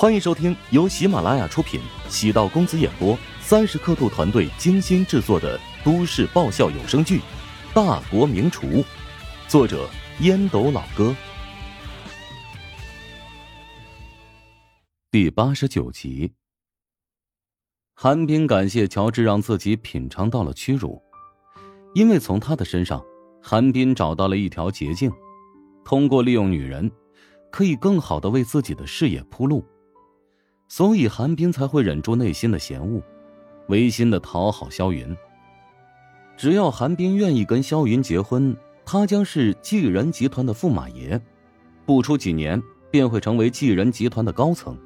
欢迎收听由喜马拉雅出品、喜道公子演播、三十刻度团队精心制作的都市爆笑有声剧《大国名厨》，作者烟斗老哥，第八十九集。韩冰感谢乔治让自己品尝到了屈辱，因为从他的身上，韩冰找到了一条捷径，通过利用女人，可以更好的为自己的事业铺路。所以韩冰才会忍住内心的嫌恶，违心的讨好萧云。只要韩冰愿意跟萧云结婚，他将是济仁集团的驸马爷，不出几年便会成为济仁集团的高层。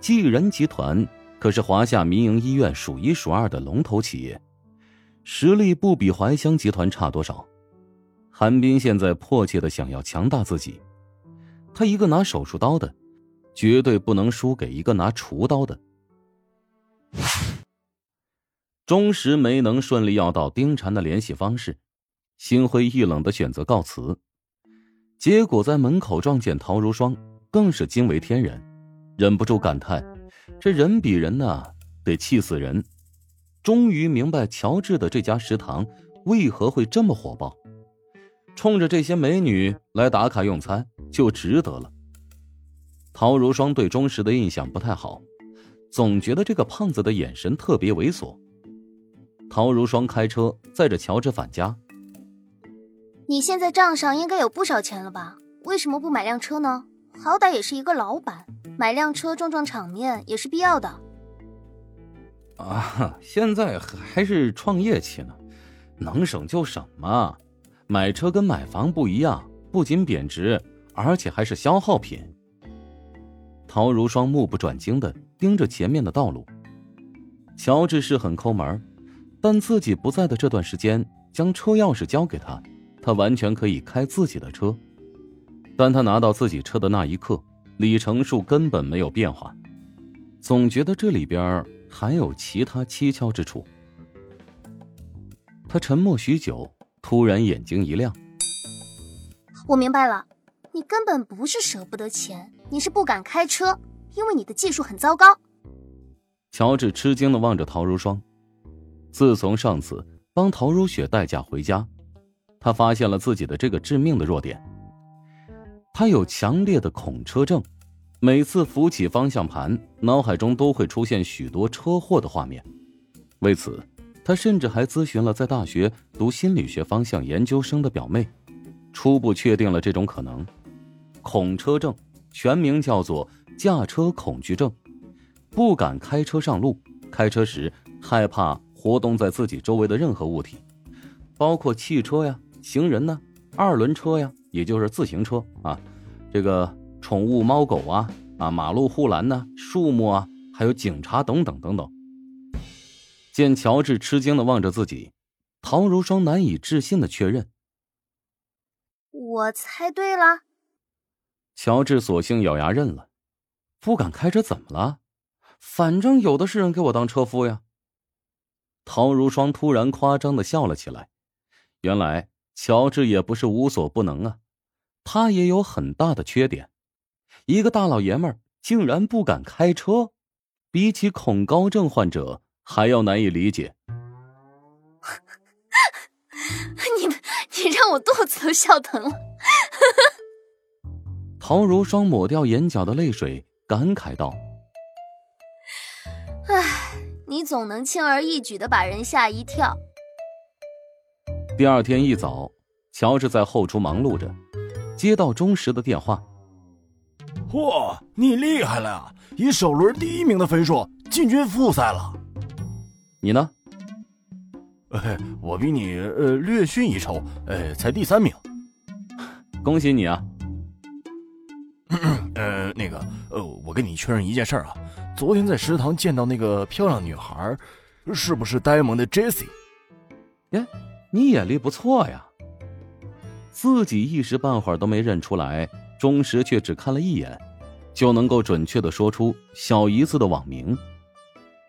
济仁集团可是华夏民营医院数一数二的龙头企业，实力不比怀香集团差多少。韩冰现在迫切的想要强大自己，他一个拿手术刀的。绝对不能输给一个拿厨刀的。钟石没能顺利要到丁禅的联系方式，心灰意冷的选择告辞。结果在门口撞见陶如霜，更是惊为天人，忍不住感叹：这人比人呐，得气死人！终于明白乔治的这家食堂为何会这么火爆，冲着这些美女来打卡用餐就值得了。陶如霜对钟石的印象不太好，总觉得这个胖子的眼神特别猥琐。陶如霜开车载着乔治返家。你现在账上应该有不少钱了吧？为什么不买辆车呢？好歹也是一个老板，买辆车壮壮场面也是必要的。啊，现在还是创业期呢，能省就省嘛。买车跟买房不一样，不仅贬值，而且还是消耗品。陶如霜目不转睛的盯着前面的道路。乔治是很抠门，但自己不在的这段时间，将车钥匙交给他，他完全可以开自己的车。但他拿到自己车的那一刻，里程数根本没有变化，总觉得这里边还有其他蹊跷之处。他沉默许久，突然眼睛一亮：“我明白了，你根本不是舍不得钱。”你是不敢开车，因为你的技术很糟糕。乔治吃惊的望着陶如霜。自从上次帮陶如雪代驾回家，他发现了自己的这个致命的弱点。他有强烈的恐车症，每次扶起方向盘，脑海中都会出现许多车祸的画面。为此，他甚至还咨询了在大学读心理学方向研究生的表妹，初步确定了这种可能——恐车症。全名叫做驾车恐惧症，不敢开车上路。开车时害怕活动在自己周围的任何物体，包括汽车呀、行人呢、二轮车呀，也就是自行车啊，这个宠物猫狗啊啊，马路护栏呢、树木啊，还有警察等等等等。见乔治吃惊的望着自己，陶如霜难以置信的确认：“我猜对了。”乔治索性咬牙认了，不敢开车怎么了？反正有的是人给我当车夫呀。陶如霜突然夸张的笑了起来。原来乔治也不是无所不能啊，他也有很大的缺点。一个大老爷们儿竟然不敢开车，比起恐高症患者还要难以理解。你，你让我肚子都笑疼了。陶如霜抹掉眼角的泪水，感慨道：“唉，你总能轻而易举的把人吓一跳。”第二天一早，乔治在后厨忙碌着，接到钟石的电话：“嚯，你厉害了呀！以首轮第一名的分数进军复赛了。你呢？哎，我比你呃略逊一筹，哎，才第三名。恭喜你啊！” 呃，那个，呃，我跟你确认一件事啊，昨天在食堂见到那个漂亮女孩，是不是呆萌的 Jessie？耶，你眼力不错呀。自己一时半会儿都没认出来，钟石却只看了一眼，就能够准确的说出小姨子的网名。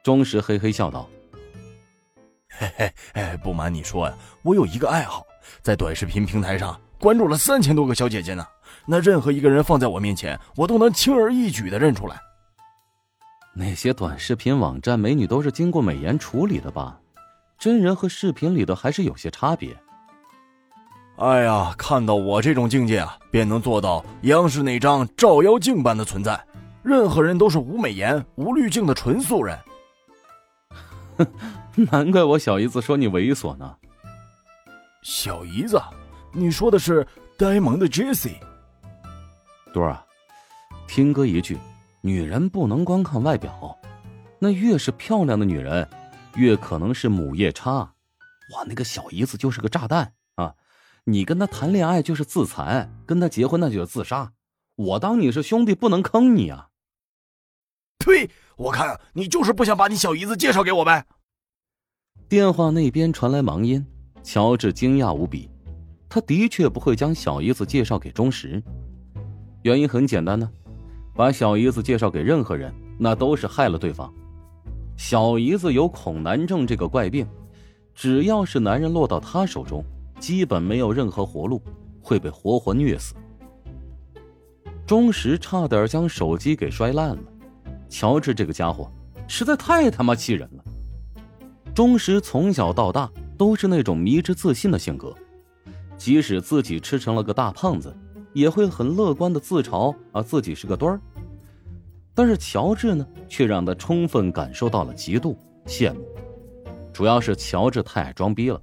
钟石嘿嘿笑道：“嘿嘿，哎，不瞒你说呀，我有一个爱好，在短视频平台上关注了三千多个小姐姐呢。”那任何一个人放在我面前，我都能轻而易举的认出来。那些短视频网站美女都是经过美颜处理的吧？真人和视频里的还是有些差别。哎呀，看到我这种境界啊，便能做到央视那张照妖镜般的存在，任何人都是无美颜、无滤镜的纯素人。哼，难怪我小姨子说你猥琐呢。小姨子，你说的是呆萌的 Jessie。多儿啊，听哥一句，女人不能光看外表，那越是漂亮的女人，越可能是母夜叉。我那个小姨子就是个炸弹啊！你跟她谈恋爱就是自残，跟她结婚那就是自杀。我当你是兄弟，不能坑你啊！呸！我看你就是不想把你小姨子介绍给我呗。电话那边传来忙音，乔治惊讶无比，他的确不会将小姨子介绍给钟石，原因很简单呢，把小姨子介绍给任何人，那都是害了对方。小姨子有恐男症这个怪病，只要是男人落到她手中。基本没有任何活路，会被活活虐死。钟石差点将手机给摔烂了。乔治这个家伙实在太他妈气人了。钟石从小到大都是那种迷之自信的性格，即使自己吃成了个大胖子，也会很乐观的自嘲啊自己是个墩儿。但是乔治呢，却让他充分感受到了嫉妒、羡慕，主要是乔治太爱装逼了。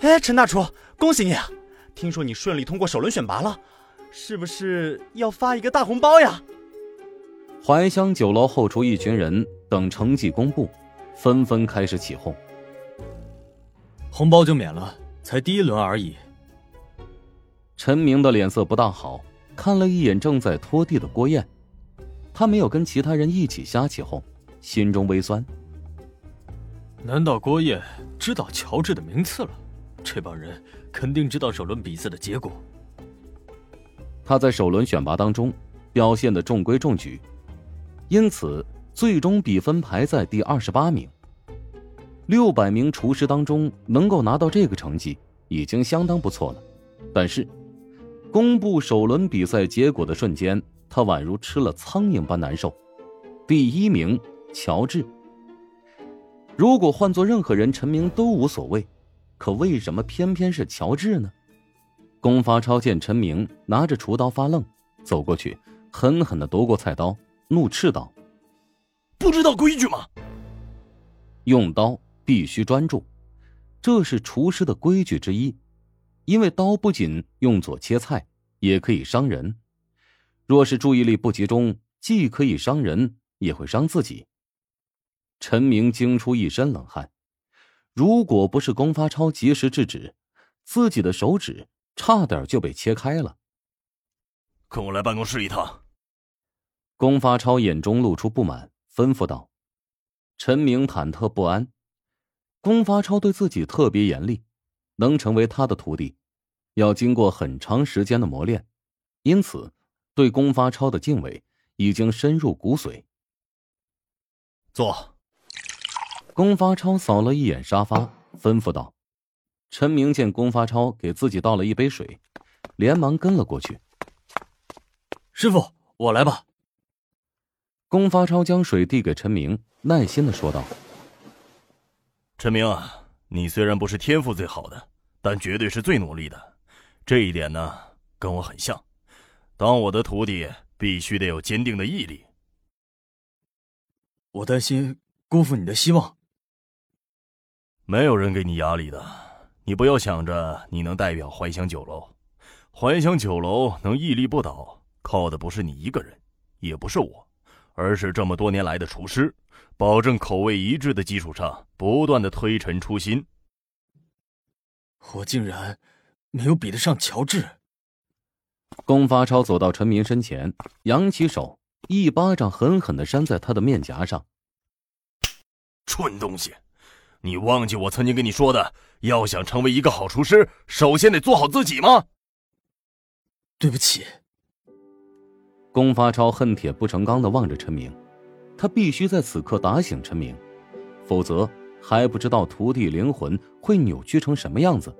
哎，陈大厨，恭喜你啊！听说你顺利通过首轮选拔了，是不是要发一个大红包呀？怀香酒楼后厨一群人等成绩公布，纷纷开始起哄。红包就免了，才第一轮而已。陈明的脸色不大好，看了一眼正在拖地的郭燕，他没有跟其他人一起瞎起哄，心中微酸。难道郭燕知道乔治的名次了？这帮人肯定知道首轮比赛的结果。他在首轮选拔当中表现的中规中矩，因此最终比分排在第二十八名。六百名厨师当中能够拿到这个成绩已经相当不错了。但是，公布首轮比赛结果的瞬间，他宛如吃了苍蝇般难受。第一名乔治。如果换做任何人，陈明都无所谓。可为什么偏偏是乔治呢？龚发超见陈明拿着厨刀发愣，走过去，狠狠的夺过菜刀，怒斥道：“不知道规矩吗？用刀必须专注，这是厨师的规矩之一。因为刀不仅用作切菜，也可以伤人。若是注意力不集中，既可以伤人，也会伤自己。”陈明惊出一身冷汗。如果不是龚发超及时制止，自己的手指差点就被切开了。跟我来办公室一趟。龚发超眼中露出不满，吩咐道：“陈明忐忑不安。龚发超对自己特别严厉，能成为他的徒弟，要经过很长时间的磨练，因此对龚发超的敬畏已经深入骨髓。”坐。龚发超扫了一眼沙发，吩咐道：“陈明见龚发超给自己倒了一杯水，连忙跟了过去。师傅，我来吧。”龚发超将水递给陈明，耐心的说道：“陈明啊，你虽然不是天赋最好的，但绝对是最努力的，这一点呢，跟我很像。当我的徒弟，必须得有坚定的毅力。我担心辜负你的希望。”没有人给你压力的，你不要想着你能代表怀香酒楼。怀香酒楼能屹立不倒，靠的不是你一个人，也不是我，而是这么多年来的厨师，保证口味一致的基础上，不断的推陈出新。我竟然没有比得上乔治。龚发超走到陈明身前，扬起手，一巴掌狠狠的扇在他的面颊上。蠢东西！你忘记我曾经跟你说的，要想成为一个好厨师，首先得做好自己吗？对不起。龚发超恨铁不成钢的望着陈明，他必须在此刻打醒陈明，否则还不知道徒弟灵魂会扭曲成什么样子。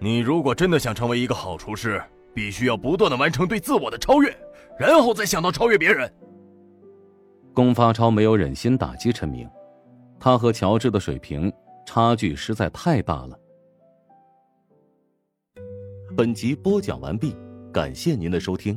你如果真的想成为一个好厨师，必须要不断的完成对自我的超越，然后再想到超越别人。龚发超没有忍心打击陈明，他和乔治的水平差距实在太大了。本集播讲完毕，感谢您的收听。